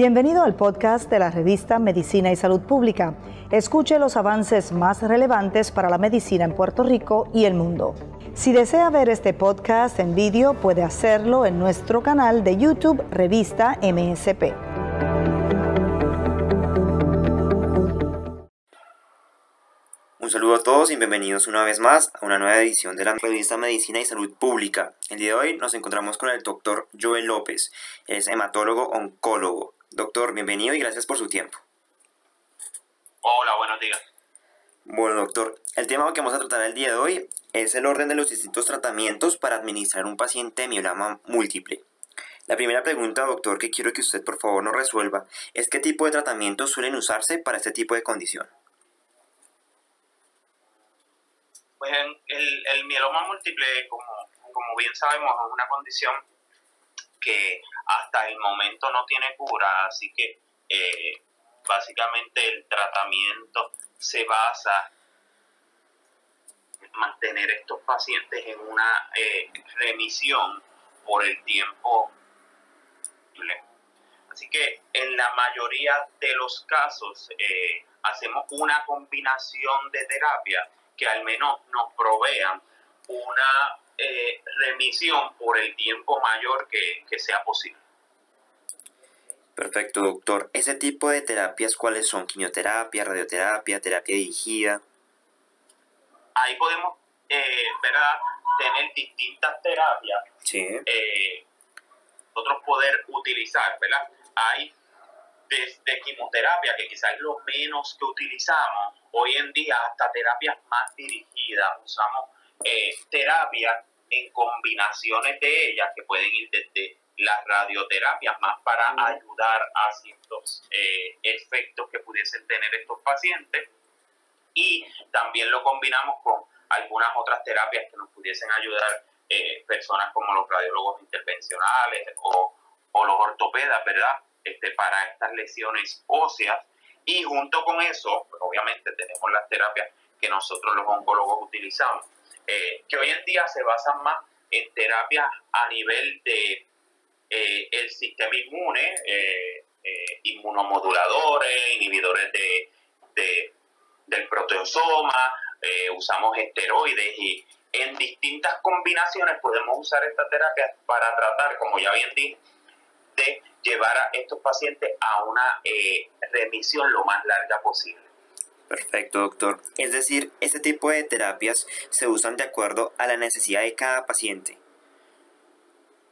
Bienvenido al podcast de la revista Medicina y Salud Pública. Escuche los avances más relevantes para la medicina en Puerto Rico y el mundo. Si desea ver este podcast en vídeo, puede hacerlo en nuestro canal de YouTube Revista MSP. Un saludo a todos y bienvenidos una vez más a una nueva edición de la revista Medicina y Salud Pública. El día de hoy nos encontramos con el doctor Joel López, es hematólogo oncólogo. Doctor, bienvenido y gracias por su tiempo. Hola, buenos días. Bueno, doctor, el tema que vamos a tratar el día de hoy es el orden de los distintos tratamientos para administrar un paciente mieloma múltiple. La primera pregunta, doctor, que quiero que usted por favor nos resuelva es qué tipo de tratamientos suelen usarse para este tipo de condición. Pues el, el mieloma múltiple, como, como bien sabemos, es una condición que hasta el momento no tiene cura, así que eh, básicamente el tratamiento se basa en mantener estos pacientes en una eh, remisión por el tiempo. Así que en la mayoría de los casos eh, hacemos una combinación de terapia que al menos nos provean una eh, remisión por el tiempo mayor que, sea posible. Perfecto, doctor. ¿Ese tipo de terapias cuáles son? ¿Quimioterapia, radioterapia, terapia dirigida? Ahí podemos, eh, ¿verdad? Tener distintas terapias. Sí. Eh, nosotros poder utilizar, ¿verdad? Hay desde quimioterapia, que quizás es lo menos que utilizamos, hoy en día hasta terapias más dirigidas, usamos eh, terapias en combinaciones de ellas que pueden ir desde las radioterapias más para ayudar a ciertos eh, efectos que pudiesen tener estos pacientes. Y también lo combinamos con algunas otras terapias que nos pudiesen ayudar eh, personas como los radiólogos intervencionales o, los ortopedas, ¿verdad? Este, para estas lesiones óseas. Y junto con eso, pues, obviamente tenemos las terapias que nosotros los oncólogos utilizamos eh, que hoy en día se basan más en terapias a nivel de eh, el sistema inmune, eh, inmunomoduladores, inhibidores de, del proteosoma, usamos esteroides y en distintas combinaciones podemos usar estas terapias para tratar, como ya bien dije, de llevar a estos pacientes a una remisión lo más larga posible. Perfecto, doctor. Es decir, este tipo de terapias se usan de acuerdo a la necesidad de cada paciente.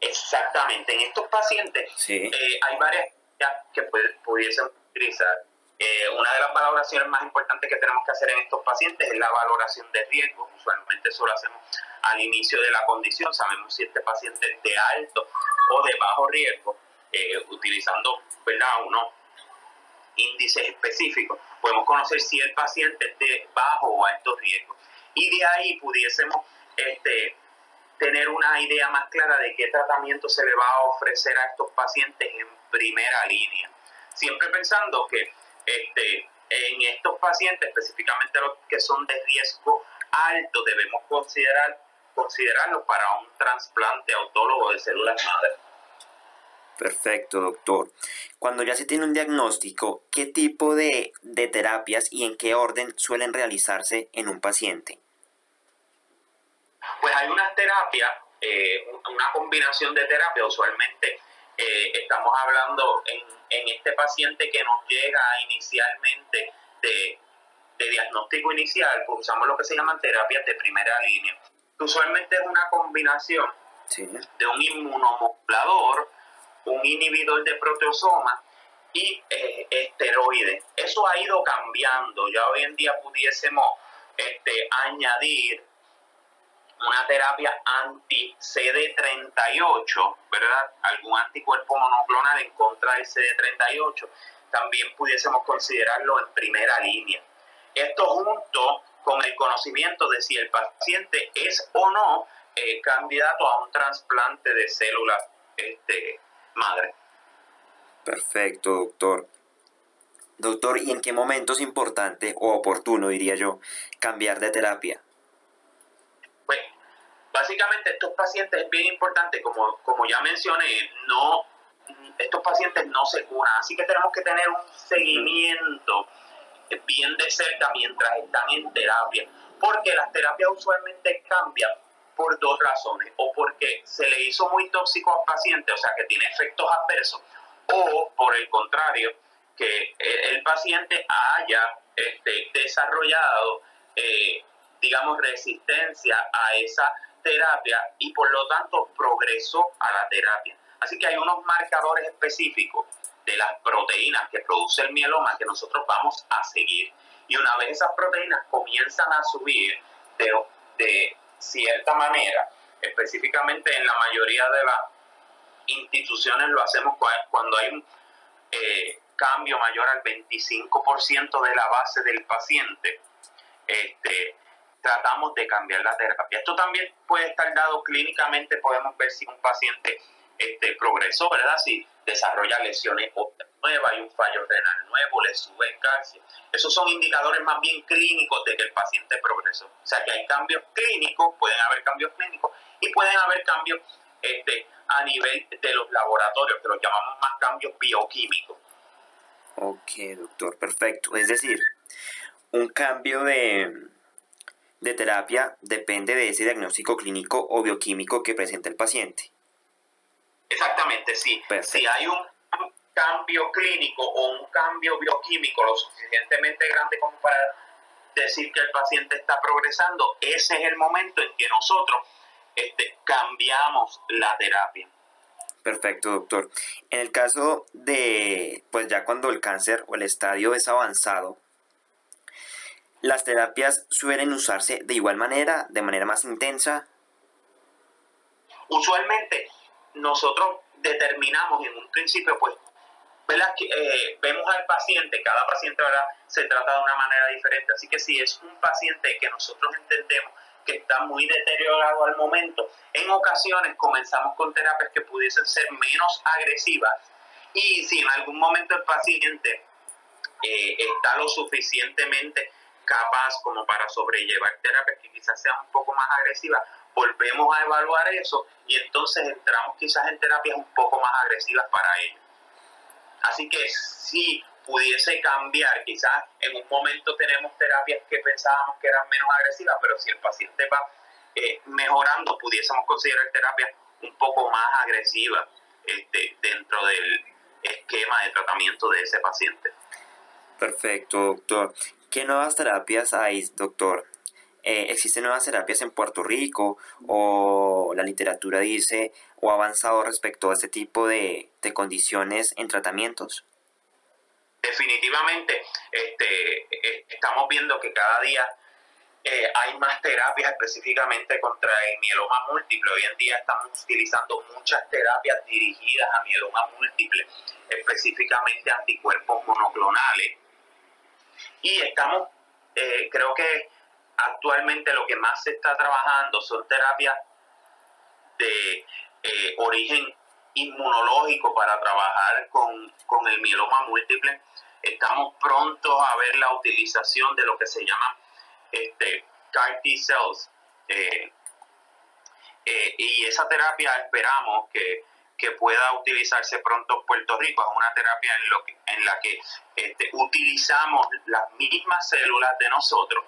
Exactamente. En estos pacientes eh, hay varias que pudiesen utilizar. Eh, una de las valoraciones más importantes que tenemos que hacer en estos pacientes es la valoración de riesgo. Usualmente eso lo hacemos al inicio de la condición. Sabemos si este paciente es de alto o de bajo riesgo, eh, utilizando ¿verdad? unos índices específicos podemos conocer si el paciente es de bajo o alto riesgo. Y de ahí pudiésemos este, tener una idea más clara de qué tratamiento se le va a ofrecer a estos pacientes en primera línea. Siempre pensando que este, en estos pacientes, específicamente los que son de riesgo alto, debemos considerar considerarlos para un trasplante autólogo de células madre. Perfecto, doctor. Cuando ya se tiene un diagnóstico, ¿qué tipo de, terapias y en qué orden suelen realizarse en un paciente? Pues hay unas terapias, eh, una combinación de terapias, usualmente eh, estamos hablando en, en, este paciente que nos llega inicialmente de, diagnóstico inicial, pues usamos lo que se llaman terapias de primera línea. Usualmente es una combinación de un inmunomodulador un inhibidor de proteosoma y eh, esteroides. Eso ha ido cambiando. Ya hoy en día pudiésemos este, añadir una terapia anti-CD38, ¿verdad? Algún anticuerpo monoclonal en contra del CD38. También pudiésemos considerarlo en primera línea. Esto junto con el conocimiento de si el paciente es o no eh, candidato a un trasplante de células este, madre. Perfecto, doctor. Doctor, ¿y en qué momento es importante o oportuno, diría yo, cambiar de terapia? Pues, básicamente estos pacientes es bien importante, como, como ya mencioné, no estos pacientes no se curan, así que tenemos que tener un seguimiento bien de cerca mientras están en terapia, porque las terapias usualmente cambian por dos razones, o porque se le hizo muy tóxico al paciente, o sea que tiene efectos adversos, o por el contrario, que el paciente haya este, desarrollado, eh, digamos, resistencia a esa terapia y por lo tanto progresó a la terapia. Así que hay unos marcadores específicos de las proteínas que produce el mieloma que nosotros vamos a seguir. Y una vez esas proteínas comienzan a subir de, cierta manera, específicamente en la mayoría de las instituciones lo hacemos cuando hay un eh, cambio mayor al 25% de la base del paciente, este, tratamos de cambiar la terapia. Esto también puede estar dado clínicamente, podemos ver si un paciente este, progresó, ¿verdad? Si desarrolla lesiones nuevas, hay un fallo renal nuevo, le sube el calcio. Esos son indicadores más bien clínicos de que el paciente progresó. O sea que hay cambios clínicos, pueden haber cambios clínicos y pueden haber cambios este, a nivel de los laboratorios, que los llamamos más cambios bioquímicos. Ok, doctor, perfecto. Es decir, un cambio de, de terapia depende de ese diagnóstico clínico o bioquímico que presenta el paciente. Exactamente, sí. Si hay un cambio clínico o un cambio bioquímico lo suficientemente grande como para decir que el paciente está progresando, ese es el momento en que nosotros este, cambiamos la terapia. Perfecto, doctor. En el caso de, pues ya cuando el cáncer o el estadio es avanzado, ¿las terapias suelen usarse de igual manera, de manera más intensa? Usualmente nosotros determinamos en un principio, pues, eh, vemos al paciente, cada paciente ¿verdad? se trata de una manera diferente, así que si es un paciente que nosotros entendemos que está muy deteriorado al momento, en ocasiones comenzamos con terapias que pudiesen ser menos agresivas y si en algún momento el paciente eh, está lo suficientemente capaz como para sobrellevar terapias que quizás sean un poco más agresivas, volvemos a evaluar eso y entonces entramos quizás en terapias un poco más agresivas para ellos. Así que si pudiese cambiar, quizás en un momento tenemos terapias que pensábamos que eran menos agresivas, pero si el paciente va eh, mejorando, pudiésemos considerar terapias un poco más agresivas este, dentro del esquema de tratamiento de ese paciente. Perfecto, doctor. ¿Qué nuevas terapias hay, doctor? Eh, ¿Existen nuevas terapias en Puerto Rico o la literatura dice o ha avanzado respecto a este tipo de, condiciones en tratamientos? Definitivamente, este, eh, estamos viendo que cada día eh, hay más terapias específicamente contra el mieloma múltiple. Hoy en día estamos utilizando muchas terapias dirigidas a mieloma múltiple, específicamente anticuerpos monoclonales. Y estamos, creo que actualmente lo que más se está trabajando son terapias de eh, origen inmunológico para trabajar con, el mieloma múltiple. Estamos prontos a ver la utilización de lo que se llama este, CAR T cells. Eh, eh, y esa terapia esperamos que, pueda utilizarse pronto en Puerto Rico. Es una terapia en la que este, utilizamos las mismas células de nosotros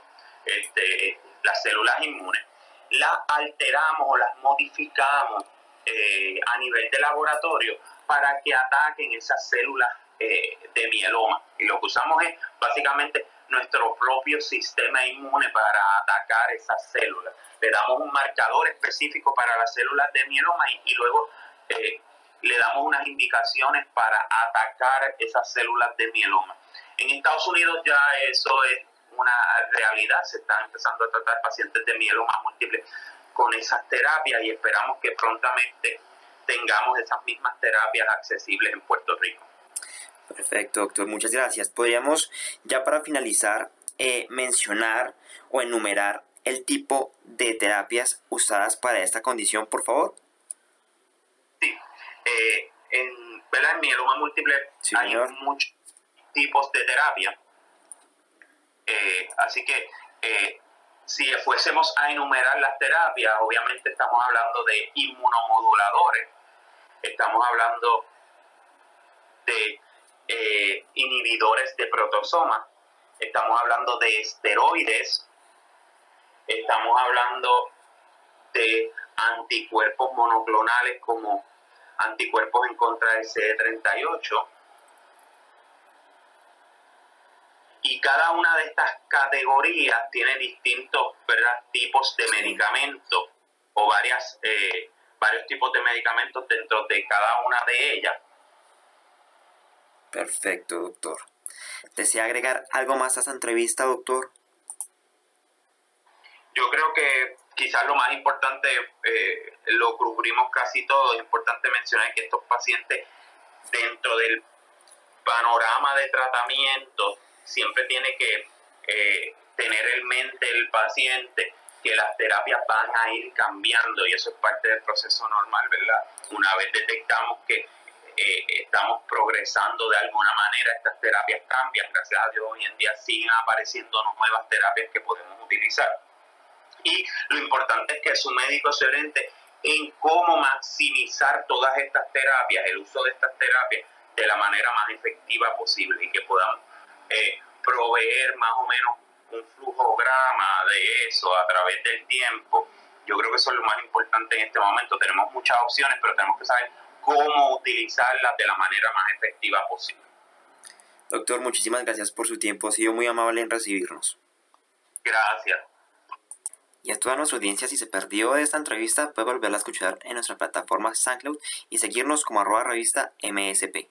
este, las células inmunes, las alteramos o las modificamos eh, a nivel de laboratorio para que ataquen esas células eh, de mieloma. Y lo que usamos es básicamente nuestro propio sistema inmune para atacar esas células. Le damos un marcador específico para las células de mieloma y, luego eh, le damos unas indicaciones para atacar esas células de mieloma. En Estados Unidos ya eso es una realidad, se están empezando a tratar pacientes de mieloma múltiple con esas terapias y esperamos que prontamente tengamos esas mismas terapias accesibles en Puerto Rico. Perfecto, doctor, muchas gracias. ¿Podríamos ya para finalizar eh, mencionar o enumerar el tipo de terapias usadas para esta condición, por favor? Sí, eh, en, ¿verdad? mieloma múltiple hay muchos tipos de terapia eh, así que eh, si fuésemos a enumerar las terapias, obviamente estamos hablando de inmunomoduladores, estamos hablando de eh, inhibidores de protosoma, estamos hablando de esteroides, estamos hablando de anticuerpos monoclonales como anticuerpos en contra del CD38. Y cada una de estas categorías tiene distintos tipos de medicamentos o varias, eh, varios tipos de medicamentos dentro de cada una de ellas. Perfecto, doctor. ¿Desea agregar algo más a esta entrevista, doctor? Yo creo que quizás lo más importante, eh, lo cubrimos casi todo, es importante mencionar que estos pacientes dentro del panorama de tratamiento siempre tiene que eh, tener en mente el paciente que las terapias van a ir cambiando y eso es parte del proceso normal, ¿verdad? Una vez detectamos que eh, estamos progresando de alguna manera, estas terapias cambian, gracias a Dios hoy en día siguen apareciendo nuevas terapias que podemos utilizar. Y lo importante es que su médico se oriente en cómo maximizar todas estas terapias, el uso de estas terapias de la manera más efectiva posible y que podamos eh, proveer más o menos un flujograma de eso a través del tiempo. Yo creo que eso es lo más importante en este momento. Tenemos muchas opciones, pero tenemos que saber cómo utilizarlas de la manera más efectiva posible. Doctor, muchísimas gracias por su tiempo. Ha sido muy amable en recibirnos. Gracias. Y a toda nuestra audiencia, si se perdió esta entrevista, puede volverla a escuchar en nuestra plataforma SoundCloud y seguirnos como arroba revista MSP.